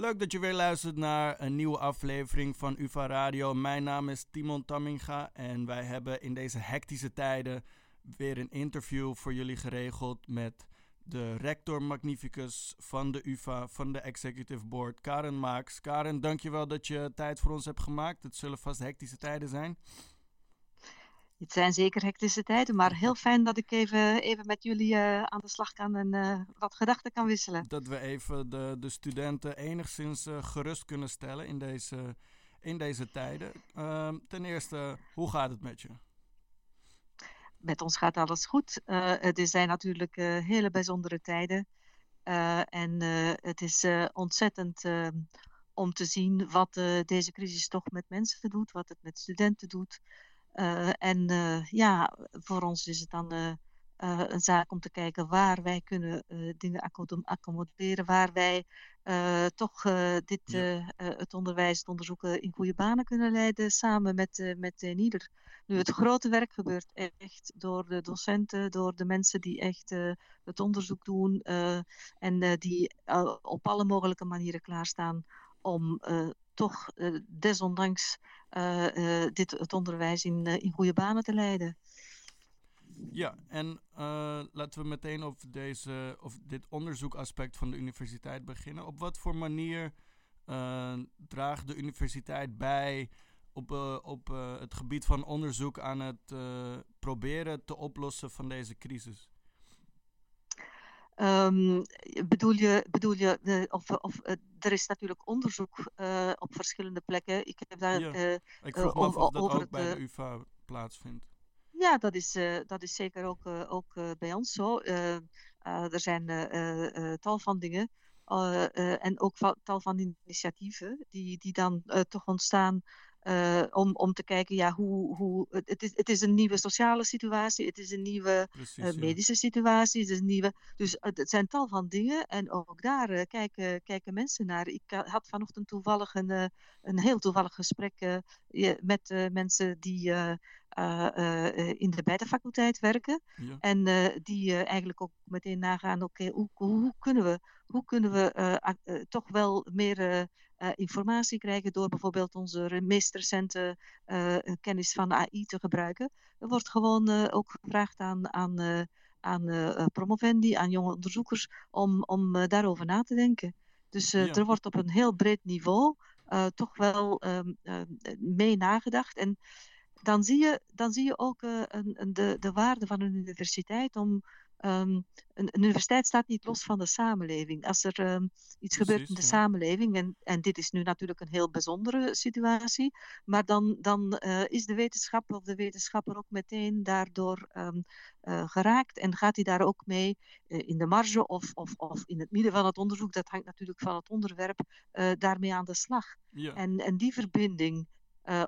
Leuk dat je weer luistert naar een nieuwe aflevering van UvA Radio. Mijn naam is Timon Tamminga en wij hebben in deze hectische tijden weer een interview voor jullie geregeld met de rector magnificus van de UvA, van de Executive Board, Karen Maaks. Karen, dankjewel dat je tijd voor ons hebt gemaakt. Het zullen vast hectische tijden zijn. Het zijn zeker hectische tijden, maar heel fijn dat ik even, even met jullie uh, aan de slag kan en uh, wat gedachten kan wisselen. Dat we even de, de studenten enigszins uh, gerust kunnen stellen in deze, in deze tijden. Ehm, ten eerste, hoe gaat het met je? Met ons gaat alles goed. het zijn natuurlijk hele bijzondere tijden. en het is ontzettend ehm, om te zien wat deze crisis toch met mensen doet, wat het met studenten doet. Uh, en uh, ja, voor ons is het dan uh, een zaak om te kijken waar wij kunnen dingen accommoderen, waar wij toch dit, ja. het onderwijs, het onderzoeken in goede banen kunnen leiden, samen met, met ieder. Nu, het grote werk gebeurt echt door de docenten, door de mensen die echt het onderzoek doen en die op alle mogelijke manieren klaarstaan om toch desondanks uh, dit, het onderwijs in, in goede banen te leiden. Ja, en laten we meteen over, deze, of dit onderzoekaspect van de universiteit beginnen. Op wat voor manier draagt de universiteit bij op, op het gebied van onderzoek aan het proberen te oplossen van deze crisis? Um, bedoel je, bedoel je de, of, of er is natuurlijk onderzoek uh, op verschillende plekken. Ik heb daar. Ja. Uh, ik vroeg me af of dat ook bij de UVA plaatsvindt. Ja, dat is, dat is zeker ook, ook bij ons zo. er zijn tal van dingen. en ook tal van initiatieven die, die dan toch ontstaan uh, om, om te kijken, ja, hoe, hoe, het, is, het is een nieuwe sociale situatie, het is een nieuwe Precies, uh, medische ja. situatie, het is een nieuwe, dus het zijn tal van dingen en ook daar uh, kijken, kijken mensen naar. Ik had vanochtend toevallig een, een heel toevallig gesprek met mensen die in de bijtenfaculteit werken ja. en die eigenlijk ook meteen nagaan, oké, okay, hoe, hoe, kunnen we, hoe kunnen we toch wel meer informatie krijgen door bijvoorbeeld onze meest recente kennis van AI te gebruiken. Er wordt gewoon ook gevraagd aan, aan, aan promovendi, aan jonge onderzoekers, om, om daarover na te denken. Dus ja. er wordt op een heel breed niveau toch wel um, mee nagedacht. En dan zie je, dan zie je ook een, een, de, de waarde van een universiteit om Um, een, een, universiteit staat niet los van de samenleving. Als er um, iets Precies, gebeurt in de ja. samenleving, en, en dit is nu natuurlijk een heel bijzondere situatie, maar dan, dan uh, is de wetenschapper of de wetenschapper ook meteen daardoor um, uh, geraakt en gaat hij daar ook mee uh, in de marge of, of, of in het midden van het onderzoek, dat hangt natuurlijk van het onderwerp, daarmee aan de slag. Ja. En, en die verbinding,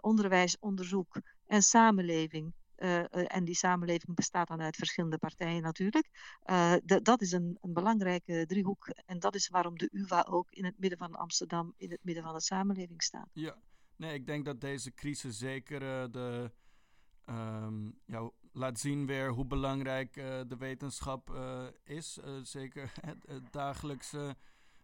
onderwijs, onderzoek en samenleving, uh, en die samenleving bestaat dan uit verschillende partijen natuurlijk. Uh, dat is een, een, belangrijke driehoek. En dat is waarom de UvA ook in het midden van Amsterdam, in het midden van de samenleving staat. Ja, nee, ik denk dat deze crisis zeker de, um, ja, laat zien weer hoe belangrijk de wetenschap is. zeker het, het dagelijks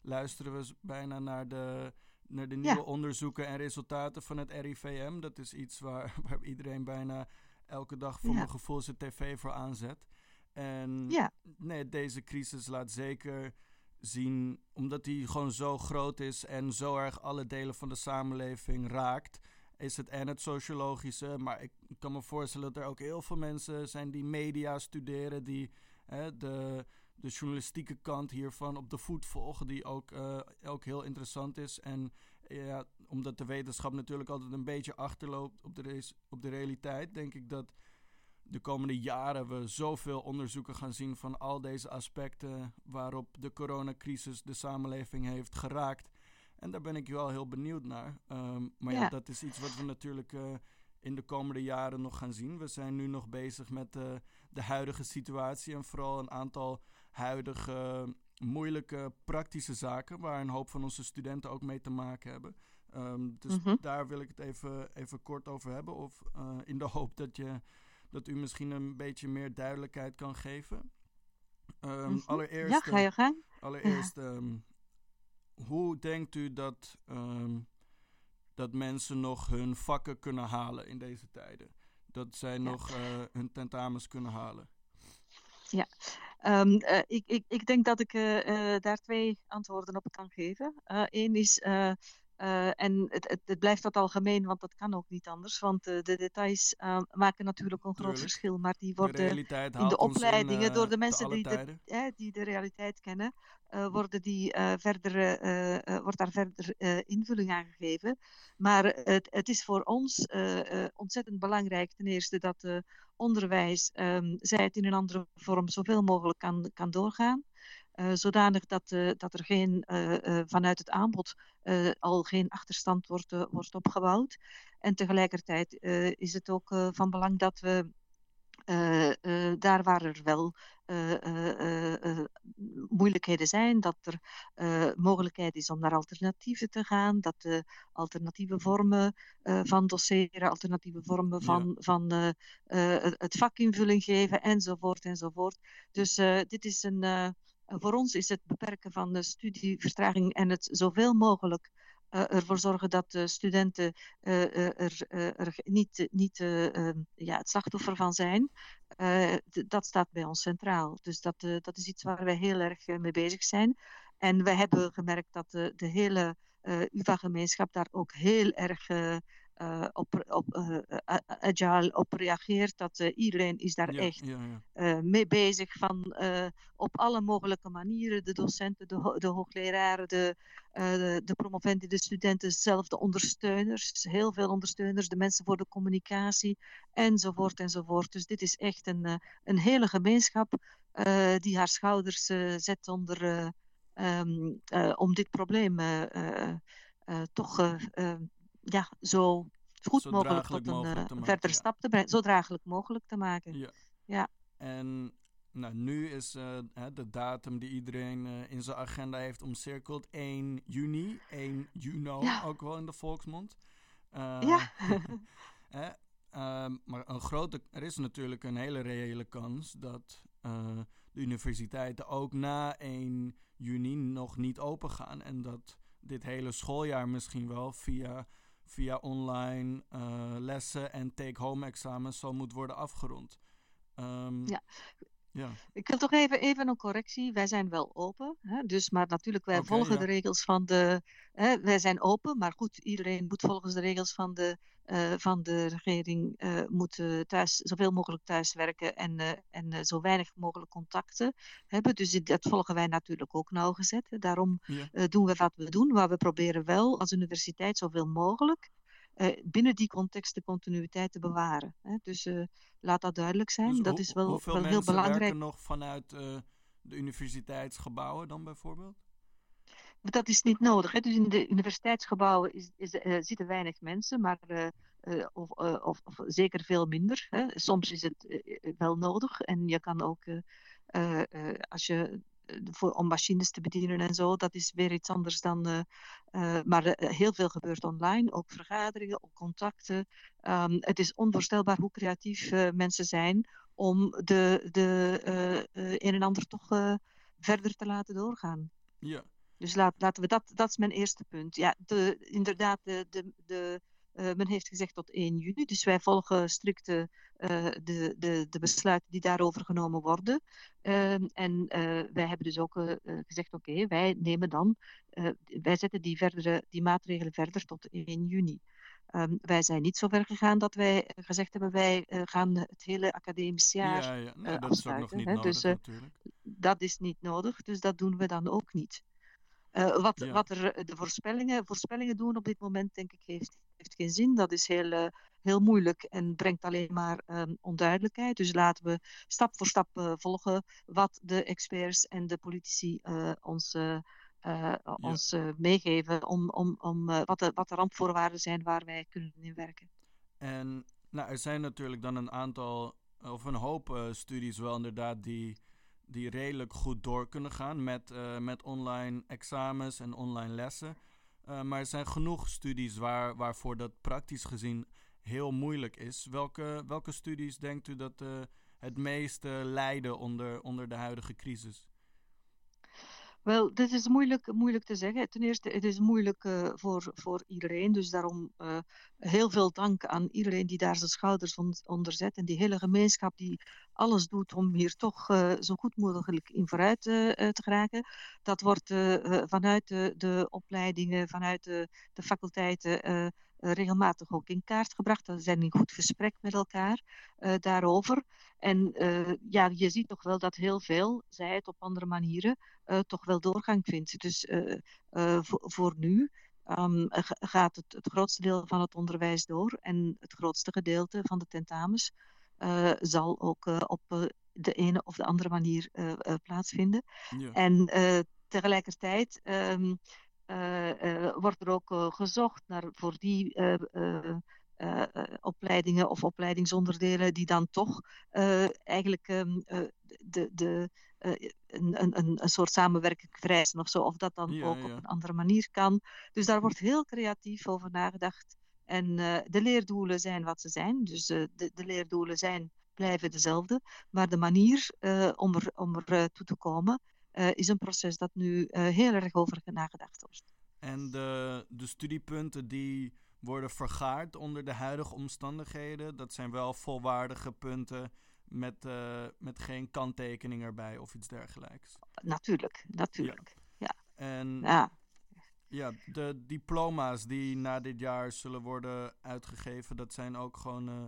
luisteren we bijna naar de naar de nieuwe ja. onderzoeken en resultaten van het RIVM. Dat is iets waar, waar iedereen bijna elke dag voor ja. mijn gevoel zijn tv voor aanzet. En ja. nee, deze crisis laat zeker zien, omdat die gewoon zo groot is en zo erg alle delen van de samenleving raakt, is het en het sociologische. Maar ik kan me voorstellen dat er ook heel veel mensen zijn die media studeren, die hè, de, de journalistieke kant hiervan op de voet volgen, die ook, uh, ook heel interessant is. En ja, omdat de wetenschap natuurlijk altijd een beetje achterloopt op de, op de realiteit, denk ik dat de komende jaren we zoveel onderzoeken gaan zien van al deze aspecten waarop de coronacrisis de samenleving heeft geraakt. En daar ben ik wel heel benieuwd naar. Um, maar ja. ja. dat is iets wat we natuurlijk uh, in de komende jaren nog gaan zien. We zijn nu nog bezig met uh, de huidige situatie en vooral een aantal huidige moeilijke praktische zaken waar een hoop van onze studenten ook mee te maken hebben. Um, dus mm-hmm. daar wil ik het even, even kort over hebben. Of uh, in de hoop dat, je, dat u misschien een beetje meer duidelijkheid kan geven. Um, mm-hmm. Allereerst. Ja, ga je gang. Allereerst. Um, hoe denkt u dat, ehm, dat mensen nog hun vakken kunnen halen in deze tijden? Dat zij nog uh, hun tentamens kunnen halen? Ja, um, uh, ik, ik, ik denk dat ik uh, daar twee antwoorden op kan geven. Eén is uh, en het, het, het, blijft dat algemeen, want dat kan ook niet anders. Want uh, de details uh, maken natuurlijk een groot verschil. Maar die worden de in de opleidingen in, door de mensen die, de, die de realiteit kennen, worden die, verder, wordt daar verder invulling aan gegeven. Maar het, het is voor ons ontzettend belangrijk, ten eerste, dat onderwijs, um, zij het in een andere vorm, zoveel mogelijk kan, kan doorgaan. Uh, zodanig dat, uh, dat er geen, uh, vanuit het aanbod al geen achterstand wordt, wordt opgebouwd. En tegelijkertijd is het ook van belang dat we daar waar er wel moeilijkheden zijn, dat er mogelijkheid is om naar alternatieven te gaan, dat de alternatieve vormen van doseren, alternatieve vormen van, ja. van het vakinvulling geven, enzovoort, enzovoort. Dus dit is een voor ons is het beperken van de studievertraging en het zoveel mogelijk uh, ervoor zorgen dat de studenten uh, er, er, niet, niet ehm, ja, het slachtoffer van zijn. dat staat bij ons centraal. Dus dat, dat is iets waar wij heel erg mee bezig zijn. En we hebben gemerkt dat de, de hele UvA-gemeenschap daar ook heel erg uh, op, op uh, agile op reageert. Dat uh, iedereen is daar ja, echt ja, ja. mee bezig van op alle mogelijke manieren. De docenten, de, de hoogleraren, de, de, de promovenden, de studenten zelf, de ondersteuners. Heel veel ondersteuners, de mensen voor de communicatie enzovoort enzovoort. Dus dit is echt een, een hele gemeenschap die haar schouders zet onder, um, om dit probleem toch ja, zo goed zo mogelijk tot een mogelijk uh, verdere ja. stap te brengen, zo draaglijk mogelijk te maken. Ja. ja. En nou, nu is uh, de datum die iedereen uh, in zijn agenda heeft omcirkeld 1 juni, 1 juni, ja. ook wel in de volksmond. ja. hè, ehm, maar een grote, er is natuurlijk een hele reële kans dat de universiteiten ook na 1 juni nog niet open gaan en dat dit hele schooljaar misschien wel via via online uh, lessen en take-home examens zo moet worden afgerond. Um, ja. Ja. Ik wil toch even, even een correctie. Wij zijn wel open. Hè? Dus, maar natuurlijk, wij okay, volgen ja. de regels van de. Hè? Wij zijn open, maar goed, iedereen moet volgens de regels van de uh, van de regering uh, moeten thuis zoveel mogelijk thuiswerken en, uh, en zo weinig mogelijk contacten hebben. Dus dat volgen wij natuurlijk ook nauwgezet. Daarom ja. doen we wat we doen. Maar we proberen wel als universiteit zoveel mogelijk binnen die context de continuïteit te bewaren. Hè. Dus laat dat duidelijk zijn. Dus dat is wel, wel heel belangrijk. werken nog vanuit de universiteitsgebouwen dan bijvoorbeeld? dat is niet nodig. Hè. Dus in de universiteitsgebouwen is, is, uh, zitten weinig mensen, maar uh, uh, of, of, of, zeker veel minder. Hè. Soms is het wel nodig en je kan ook, als je voor, om machines te bedienen en zo, dat is weer iets anders dan. maar heel veel gebeurt online, ook vergaderingen, ook contacten. Um, het is onvoorstelbaar hoe creatief mensen zijn om de, de een en ander toch verder te laten doorgaan. Ja. Dus laat, laten we dat, dat is mijn eerste punt. Ja, de, inderdaad, de, de, de, uh, men heeft gezegd tot 1 juni. Dus wij volgen strikt uh, de, de, de besluiten die daarover genomen worden. Uh, en wij hebben dus ook gezegd: oké, okay, wij nemen dan, wij zetten die, verdere, die maatregelen verder tot 1 juni. Um, wij zijn niet zo ver gegaan dat wij gezegd hebben: wij gaan het hele academisch jaar. Ja, ja. Nee, dat is ook nog niet hè? nodig, dus, natuurlijk. Dat is niet nodig, dus dat doen we dan ook niet. Uh, wat, ja. wat er de voorspellingen, voorspellingen doen op dit moment, denk ik, heeft, heeft geen zin. Dat is heel, uh, heel moeilijk en brengt alleen maar um, onduidelijkheid. Dus laten we stap voor stap uh, volgen wat de experts en de politici ons, ja. ons meegeven om, om, om wat, de, wat de randvoorwaarden zijn waar wij kunnen in werken. En nou, er zijn natuurlijk dan een aantal, of een hoop studies wel inderdaad die die redelijk goed door kunnen gaan met, uh, met online examens en online lessen. Uh, maar er zijn genoeg studies waar, waarvoor dat praktisch gezien heel moeilijk is. Welke, welke studies denkt u dat uh, het meeste lijden onder, onder de huidige crisis? Wel, dit is moeilijk, moeilijk te zeggen. Ten eerste, het is moeilijk uh, voor, voor iedereen. Dus daarom uh, heel veel dank aan iedereen die daar zijn schouders on, onder zet. En die hele gemeenschap die alles doet om hier toch uh, zo goed mogelijk in vooruit te geraken. Dat wordt vanuit de, de, opleidingen, vanuit de, de faculteiten regelmatig ook in kaart gebracht. We zijn in goed gesprek met elkaar daarover. En ja, je ziet toch wel dat heel veel, zij het op andere manieren, toch wel doorgang vindt. Dus voor, voor, nu um, gaat het, het grootste deel van het onderwijs door en het grootste gedeelte van de tentamens zal ook op de ene of de andere manier plaatsvinden. Ja. En tegelijkertijd um, wordt er ook gezocht naar voor die opleidingen of opleidingsonderdelen die dan toch eigenlijk um, de, de een, een, een soort samenwerking vereisen of zo. Of dat dan ook op een andere manier kan. Dus daar wordt heel creatief over nagedacht. En de leerdoelen zijn wat ze zijn. Dus de, de leerdoelen zijn, blijven dezelfde. Maar de manier om er, om er toe te komen is een proces dat nu heel erg over nagedacht wordt. En de, de studiepunten die worden vergaard onder de huidige omstandigheden, dat zijn wel volwaardige punten met, uh, met geen kanttekening erbij of iets dergelijks. Natuurlijk, natuurlijk. Ja. En ja. ja, de diploma's die na dit jaar zullen worden uitgegeven, dat zijn ook gewoon uh,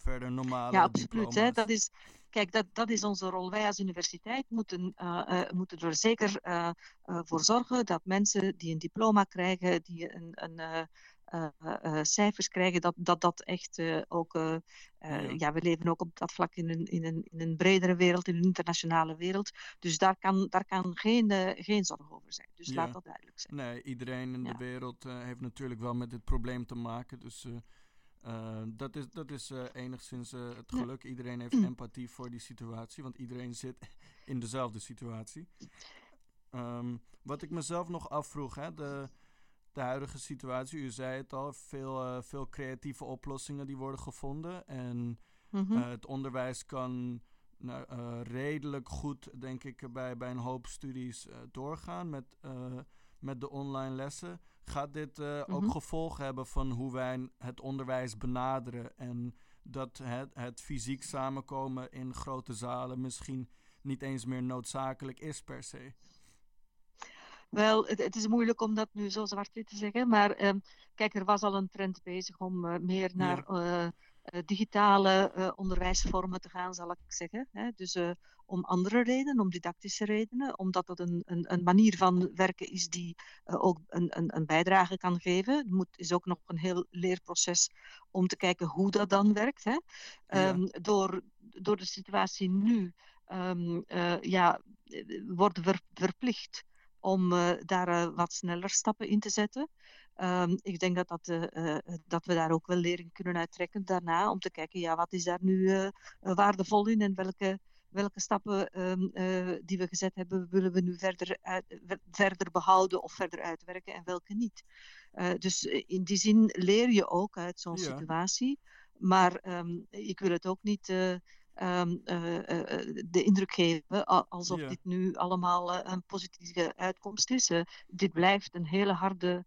verder normale Ja, absoluut. Hè? Dat is, kijk, dat, dat is onze rol. Wij als universiteit moeten, uh, moeten er zeker voor zorgen dat mensen die een diploma krijgen, die een, een uh, uh, cijfers krijgen, dat dat, dat echt uh, ook. Ja. ja. we leven ook op dat vlak in een, in, een, in een bredere wereld, in een internationale wereld. Dus daar kan, daar kan geen, geen zorg over zijn. Dus ja. laat dat duidelijk zijn. Nee, iedereen in ja. de wereld heeft natuurlijk wel met dit probleem te maken. Dus. Dat is, dat is enigszins het geluk. Iedereen heeft empathie voor die situatie, want iedereen zit in dezelfde situatie. Um, wat ik mezelf nog afvroeg, hè, de, de huidige situatie. U zei het al, veel, veel creatieve oplossingen die worden gevonden. En uh, het onderwijs kan nou, redelijk goed, denk ik, bij, bij een hoop studies doorgaan met, met de online lessen. Gaat dit mm-hmm. ook gevolgen hebben van hoe wij het onderwijs benaderen? En dat het, het fysiek samenkomen in grote zalen misschien niet eens meer noodzakelijk is per se? Wel, het, het, is moeilijk om dat nu zo zwart-wit te zeggen. Maar um, kijk, er was al een trend bezig om uh, meer naar uh, digitale uh, onderwijsvormen te gaan, zal ik zeggen. Hè? Dus om andere redenen, om didactische redenen, omdat het een, een, een manier van werken is die ook een, een, een, bijdrage kan geven. Het moet, is ook nog een heel leerproces om te kijken hoe dat dan werkt. Hè? Um, ja. door, door de situatie nu um, ja, worden we verplicht om uh, daar uh, wat sneller stappen in te zetten. Um, ik denk dat, dat, uh, dat we daar ook wel lering kunnen uittrekken daarna, om te kijken, ja, wat is daar nu waardevol in en welke, welke stappen um, die we gezet hebben, willen we nu verder, uit, verder behouden of verder uitwerken en welke niet. dus in die zin leer je ook uit zo'n ja. situatie. Maar um, ik wil het ook niet um, uh, uh, de indruk geven alsof ja. dit nu allemaal een positieve uitkomst is. dit blijft een hele harde,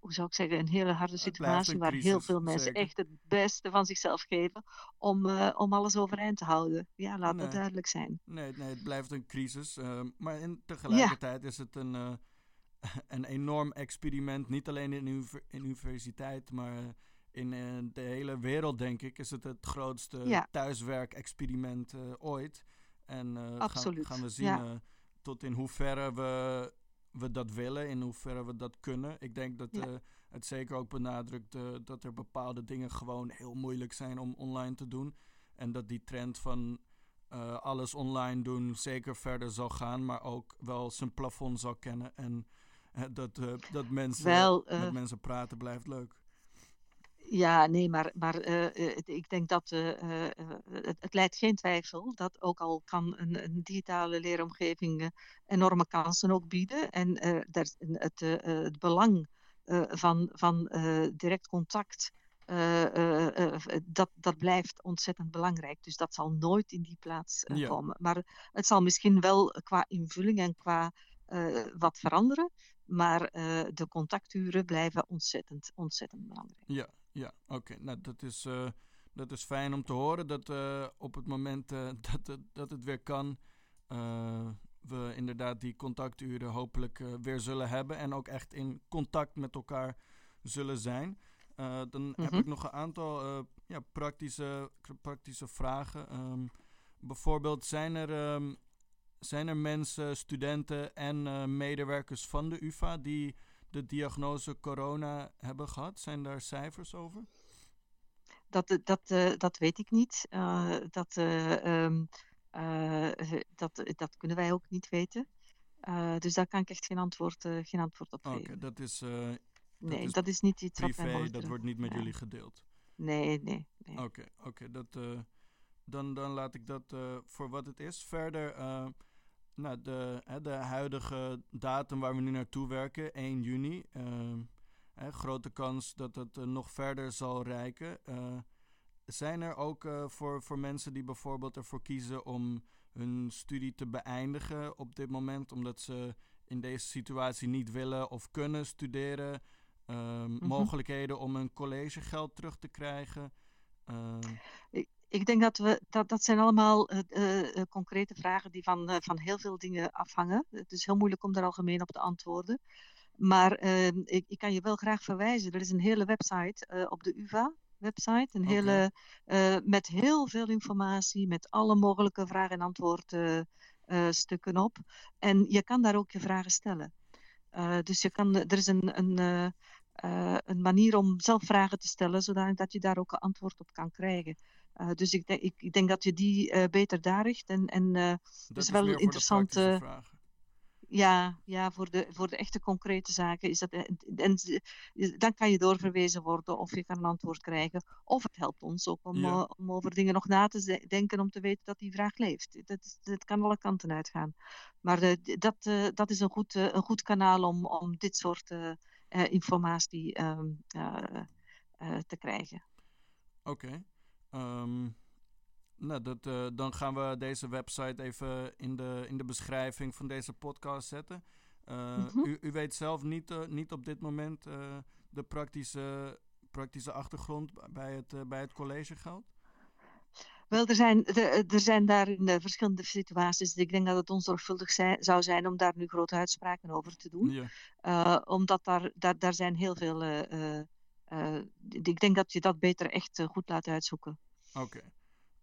hoe zou ik zeggen, een hele harde situatie waar heel veel mensen zeker. echt het beste van zichzelf geven om, om alles overeind te houden. Ja, laat nee. dat duidelijk zijn. Nee, nee, het blijft een crisis. Ehm, maar in, tegelijkertijd ja. is het een, een enorm experiment, niet alleen in de universiteit, maar in uh, de hele wereld, denk ik, is het het grootste ja. thuiswerk-experiment uh, ooit. En uh, gaan, gaan, we zien ja. tot in hoeverre we, we dat willen, in hoeverre we dat kunnen. Ik denk dat ja. het zeker ook benadrukt dat er bepaalde dingen gewoon heel moeilijk zijn om online te doen. En dat die trend van alles online doen zeker verder zal gaan, maar ook wel zijn plafond zal kennen. En dat, dat mensen wel, met mensen praten blijft leuk. Ja, nee, maar, maar uh, ik denk dat uh, het, het leidt geen twijfel dat ook al kan een, een digitale leeromgeving enorme kansen ook bieden. En het, het belang van, van direct contact, dat, dat blijft ontzettend belangrijk. Dus dat zal nooit in die plaats ja. komen. Maar het zal misschien wel qua invulling en qua wat veranderen. Maar de contacturen blijven ontzettend, ontzettend belangrijk. Ja, ja oké. Nou, dat is, dat is fijn om te horen dat op het moment dat, het, dat het weer kan, we inderdaad die contacturen hopelijk weer zullen hebben. En ook echt in contact met elkaar zullen zijn. dan heb mhm. ik nog een aantal ja, praktische, praktische vragen. Ehm, bijvoorbeeld, zijn er, ehm, zijn er mensen, studenten en medewerkers van de UvA die de diagnose corona hebben gehad? Zijn daar cijfers over? Dat, dat, uh, dat weet ik niet. Uh, dat, um, dat, dat kunnen wij ook niet weten. dus daar kan ik echt geen antwoord, geen antwoord op geven. Oké, dat is. nee, is dat is niet iets privé, wat Dat wordt niet met jullie gedeeld. Nee, nee. nee. Oké, oké. dat dan, dan laat ik dat voor wat het is. Verder, nou, de, hè, de huidige datum waar we nu naartoe werken, 1 juni. Uh, hè, grote kans dat het uh, nog verder zal reiken. zijn er ook voor, voor mensen die bijvoorbeeld ervoor kiezen om hun studie te beëindigen op dit moment, omdat ze in deze situatie niet willen of kunnen studeren, mm -hmm. mogelijkheden om hun collegegeld terug te krijgen? Ik, ik denk dat we dat, dat zijn allemaal uh, concrete vragen die van, van heel veel dingen afhangen. Het is heel moeilijk om daar algemeen op te antwoorden. Maar ehm, ik, ik, kan je wel graag verwijzen. Er is een hele website op de UVA website. Een hele, met heel veel informatie, met alle mogelijke vraag- en antwoordstukken op. En je kan daar ook je vragen stellen. dus je kan, er is een, een, een manier om zelf vragen te stellen, zodat je daar ook een antwoord op kan krijgen. Uh, dus ik denk, ik, ik, denk dat je die uh, beter daar richt. En, en dat is wel interessant. Ja, ja voor, de, voor de echte concrete zaken is dat. En dan kan je doorverwezen worden of je kan een antwoord krijgen. Of het helpt ons ook om, ja. om over dingen nog na te denken om te weten dat die vraag leeft. Dat, dat kan alle kanten uitgaan. Maar de, dat, dat is een goed, een goed kanaal om, om dit soort informatie ehm, te krijgen. Oké. Okay. Um, nou, dat, uh, dan gaan we deze website even in de, in de beschrijving van deze podcast zetten. Uh, mm -hmm. u, u, weet zelf niet, uh, niet op dit moment de praktische, praktische achtergrond bij het, bij het collegegeld? Wel, er zijn, er, zijn daarin verschillende situaties. Ik denk dat het onzorgvuldig zijn, zou zijn om daar nu grote uitspraken over te doen. Ja. omdat daar, daar, daar zijn heel veel uh, ik denk dat je dat beter echt goed laat uitzoeken. Oké. Okay.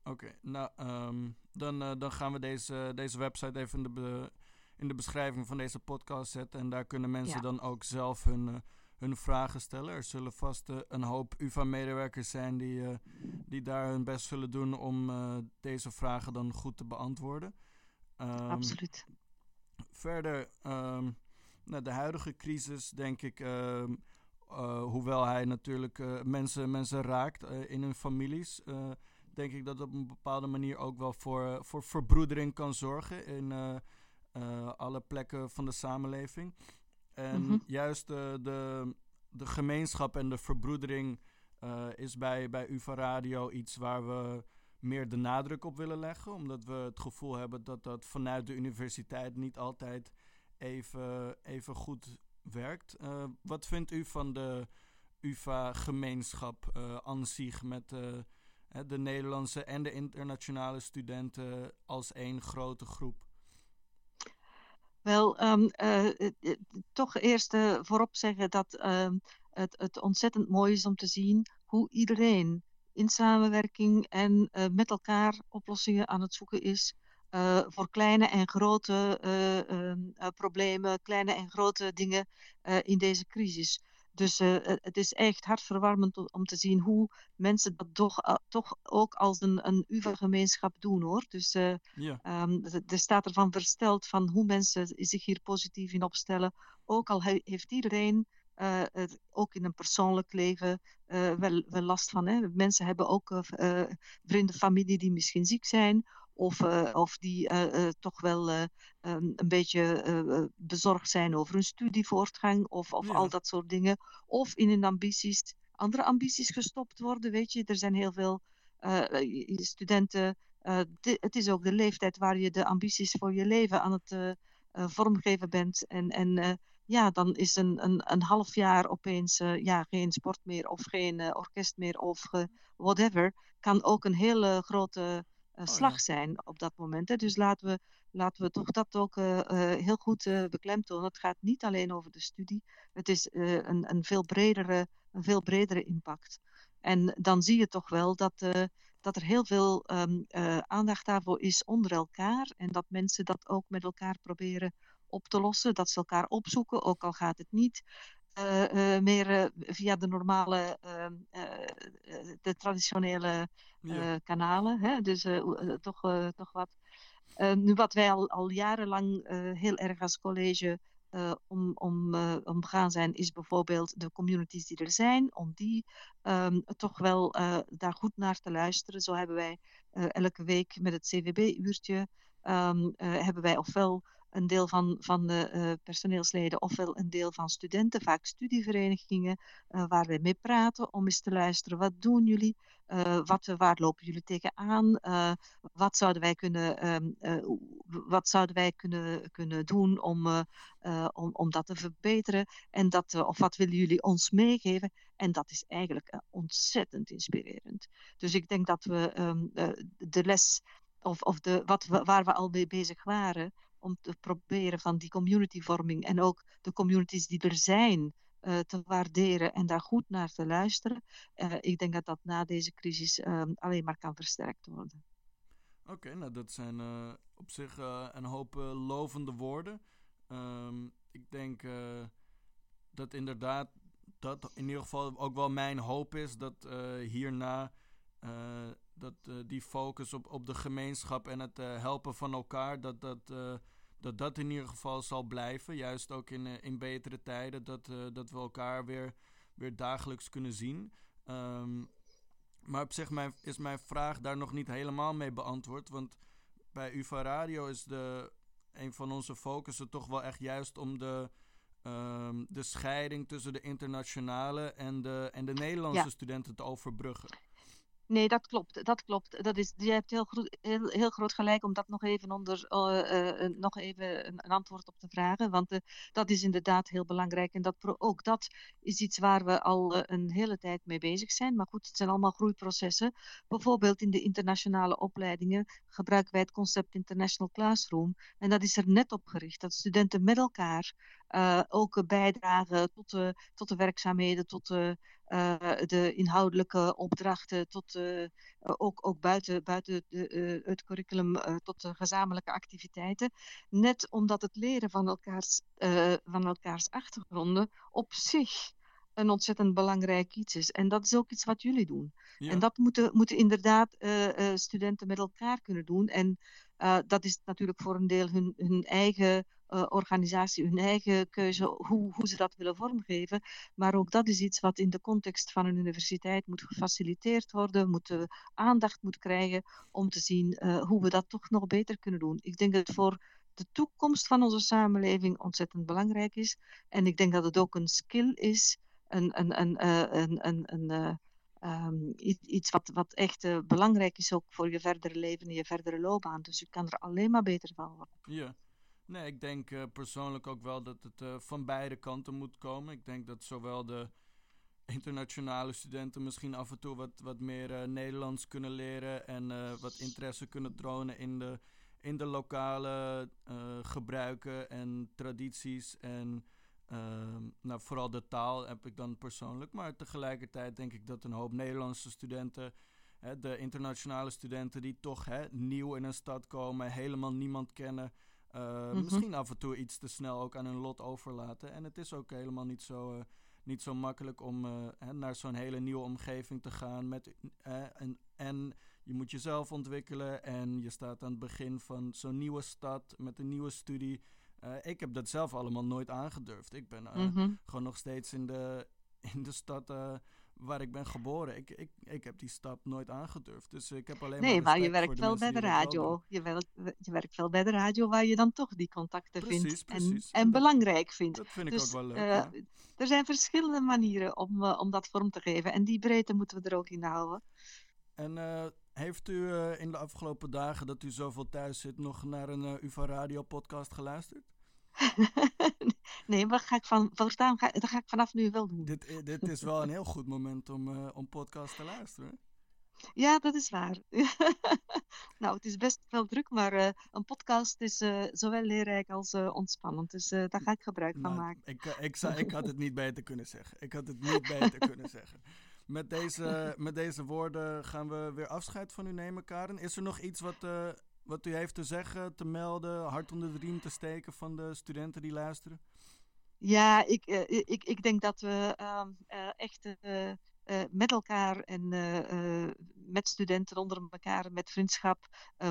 Oké, okay. nou, um, dan, dan gaan we deze, deze website even in de, in de beschrijving van deze podcast zetten. En daar kunnen mensen ja. dan ook zelf hun, hun vragen stellen. Er zullen vast een hoop UvA-medewerkers zijn die, die daar hun best zullen doen om deze vragen dan goed te beantwoorden. Um, Absoluut. Verder, um, nou, de huidige crisis, denk ik uh, hoewel hij natuurlijk mensen, mensen raakt in hun families, denk ik dat het op een bepaalde manier ook wel voor, voor verbroedering kan zorgen in alle plekken van de samenleving. En mm -hmm. juist de, de, de, gemeenschap en de verbroedering is bij, bij UvA Radio iets waar we meer de nadruk op willen leggen, omdat we het gevoel hebben dat dat vanuit de universiteit niet altijd even, even goed werkt. Uh, wat vindt u van de UvA-gemeenschap uh, aan zich met uh, de Nederlandse en de internationale studenten als één grote groep? Wel, um, toch eerst voorop zeggen dat um, het, het ontzettend mooi is om te zien hoe iedereen in samenwerking en met elkaar oplossingen aan het zoeken is voor kleine en grote uh, problemen, kleine en grote dingen in deze crisis. Dus het is echt hartverwarmend om te zien hoe mensen dat toch, toch ook als een, een UvA-gemeenschap doen hoor. Dus ja. um, er staat ervan versteld van hoe mensen zich hier positief in opstellen. Ook al he heeft iedereen uh, ook in een persoonlijk leven uh, wel, wel, last van. Hè. Mensen hebben ook uh, vrienden, familie die misschien ziek zijn of, uh, of die uh, uh, toch wel um, een beetje bezorgd zijn over hun studievoortgang of, of ja. al dat soort dingen. Of in hun ambities, andere ambities gestopt worden. Weet je, er zijn heel veel studenten. het is ook de leeftijd waar je de ambities voor je leven aan het, vormgeven bent. En, en ja, dan is een, een, een half jaar opeens ja, geen sport meer of geen orkest meer of whatever. Kan ook een hele grote oh, slag zijn op dat moment. Hè. Dus laten we, laten we toch dat ook heel goed beklemtonen. Het gaat niet alleen over de studie. Het is een, een, veel bredere, een veel bredere impact. En dan zie je toch wel dat, uh, dat er heel veel um, uh, aandacht daarvoor is onder elkaar. En dat mensen dat ook met elkaar proberen op te lossen. Dat ze elkaar opzoeken, ook al gaat het niet. Uh, meer via de normale, ehm, de traditionele ja. kanalen. Hè? Dus toch, toch wat. nu, wat wij al, al jarenlang heel erg als college uh, om, om, uh, omgaan zijn, is bijvoorbeeld de communities die er zijn, om die um, toch wel uh, daar goed naar te luisteren. Zo hebben wij elke week met het CVB-uurtje, um, hebben wij ofwel een deel van, van de personeelsleden, ofwel een deel van studenten, vaak studieverenigingen, waar wij mee praten om eens te luisteren. Wat doen jullie? Uh, wat, waar lopen jullie tegenaan? Uh, wat zouden wij kunnen, uh, wat zouden wij kunnen, kunnen doen om, om, om dat te verbeteren? En dat, of wat willen jullie ons meegeven? En dat is eigenlijk ontzettend inspirerend. Dus ik denk dat we um, de les, of, of de, wat waar we al mee bezig waren, om te proberen van die communityvorming en ook de communities die er zijn, uh, te waarderen en daar goed naar te luisteren. Uh, ik denk dat dat na deze crisis uh, alleen maar kan versterkt worden. Oké, nou dat zijn uh, op zich een hoop lovende woorden. Um, ik denk dat inderdaad dat in ieder geval ook wel mijn hoop is dat hierna dat die focus op, op de gemeenschap en het helpen van elkaar, dat dat dat dat in ieder geval zal blijven. Juist ook in, in betere tijden. Dat, dat we elkaar weer, weer dagelijks kunnen zien. Um, maar op zich mijn, is mijn vraag daar nog niet helemaal mee beantwoord. Want bij UvA Radio is de, een van onze focussen toch wel echt juist om de, um, de scheiding tussen de internationale en de, en de Nederlandse ja. studenten te overbruggen. Nee, dat klopt. Dat klopt. Dat is, je hebt heel, heel, heel groot gelijk om dat nog even, onder, uh, uh, nog even een, een, antwoord op te vragen. Want uh, dat is inderdaad heel belangrijk. En dat ook dat is iets waar we al een hele tijd mee bezig zijn. Maar goed, het zijn allemaal groeiprocessen. Bijvoorbeeld in de internationale opleidingen gebruiken wij het concept International Classroom. En dat is er net op gericht. Dat studenten met elkaar ook bijdragen tot de, tot de werkzaamheden, tot de de inhoudelijke opdrachten tot uh, ook, ook buiten, buiten de, het curriculum tot de gezamenlijke activiteiten. Net omdat het leren van elkaars, van elkaars achtergronden op zich een ontzettend belangrijk iets is. En dat is ook iets wat jullie doen. Ja. En dat moeten, moeten inderdaad studenten met elkaar kunnen doen. En dat is natuurlijk voor een deel hun, hun eigen organisatie hun eigen keuze hoe, hoe ze dat willen vormgeven. Maar ook dat is iets wat in de context van een universiteit moet gefaciliteerd worden, moet aandacht moet krijgen om te zien hoe we dat toch nog beter kunnen doen. Ik denk dat het voor de toekomst van onze samenleving ontzettend belangrijk is. En ik denk dat het ook een skill is, een, een, een, een, een Um, iets wat, wat echt uh, belangrijk is ook voor je verdere leven en je verdere loopbaan. Dus je kan er alleen maar beter van worden. Ja, Nee, ik denk persoonlijk ook wel dat het van beide kanten moet komen. Ik denk dat zowel de internationale studenten misschien af en toe wat, wat meer Nederlands kunnen leren en wat interesse kunnen tonen in de, in de lokale gebruiken en tradities en ehm, nou, vooral de taal heb ik dan persoonlijk. Maar tegelijkertijd denk ik dat een hoop Nederlandse studenten hè, de internationale studenten die toch hè, nieuw in een stad komen, helemaal niemand kennen, uh, Misschien af en toe iets te snel ook aan hun lot overlaten. En het is ook helemaal niet zo, uh, niet zo makkelijk om uh, hè, naar zo'n hele nieuwe omgeving te gaan. Met, en, en je moet jezelf ontwikkelen en je staat aan het begin van zo'n nieuwe stad met een nieuwe studie. Ik heb dat zelf allemaal nooit aangedurfd. Ik ben mm -hmm. gewoon nog steeds in de, in de stad waar ik ben geboren. Ik, ik, ik heb die stap nooit aangedurfd. Dus ik heb alleen nee, maar. Nee, maar je werkt wel bij de radio. Je werkt, je werkt wel bij de radio waar je dan toch die contacten precies, vindt. Precies. En, en belangrijk vindt. Dat vind ik dus, ook wel leuk. Uh, ja. Er zijn verschillende manieren om, uh, om dat vorm te geven. En die breedte moeten we er ook in houden. En heeft u in de afgelopen dagen dat u zoveel thuis zit nog naar een UvA Radio podcast geluisterd? nee, maar ga ik van, ga, dat ga ik vanaf nu wel doen. Dit, dit is wel een heel goed moment om, uh, om podcast te luisteren. Ja, dat is waar. nou, het is best wel druk, maar uh, een podcast is uh, zowel leerrijk als uh, ontspannend. Dus daar ga ik gebruik van nou, maken. Ik, ik, zou, ik had het niet beter kunnen zeggen. Ik had het niet beter kunnen zeggen. Met deze, met deze woorden gaan we weer afscheid van u nemen, Karen. Is er nog iets wat, wat u heeft te zeggen, te melden, hart onder de riem te steken van de studenten die luisteren? Ja, ik, ik, ik denk dat we uh, echt uh, met elkaar en met studenten onder elkaar, met vriendschap,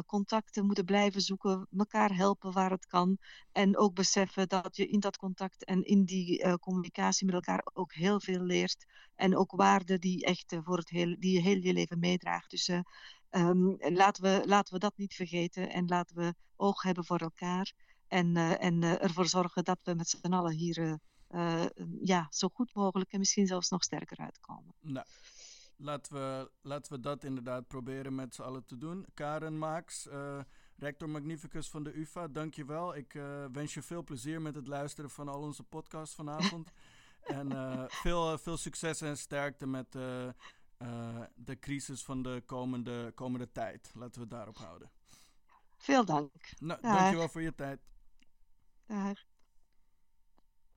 contacten moeten blijven zoeken, elkaar helpen waar het kan. En ook beseffen dat je in dat contact en in die communicatie met elkaar ook heel veel leert. En ook waarden die echt voor het hele, die je heel je leven meedraagt. Dus um, laten, we, laten we dat niet vergeten en laten we oog hebben voor elkaar. En, en ervoor zorgen dat we met z'n allen hier uh, ja, zo goed mogelijk en misschien zelfs nog sterker uitkomen. Nou, laten we, laten we dat inderdaad proberen met z'n allen te doen. Karen Maaks, rector magnificus van de UvA, dankjewel. Ik wens je veel plezier met het luisteren van al onze podcasts vanavond. en veel, veel succes en sterkte met de crisis van de komende, komende tijd. Laten we het daarop houden. Veel dank. Nou, dankjewel voor je tijd. Dag.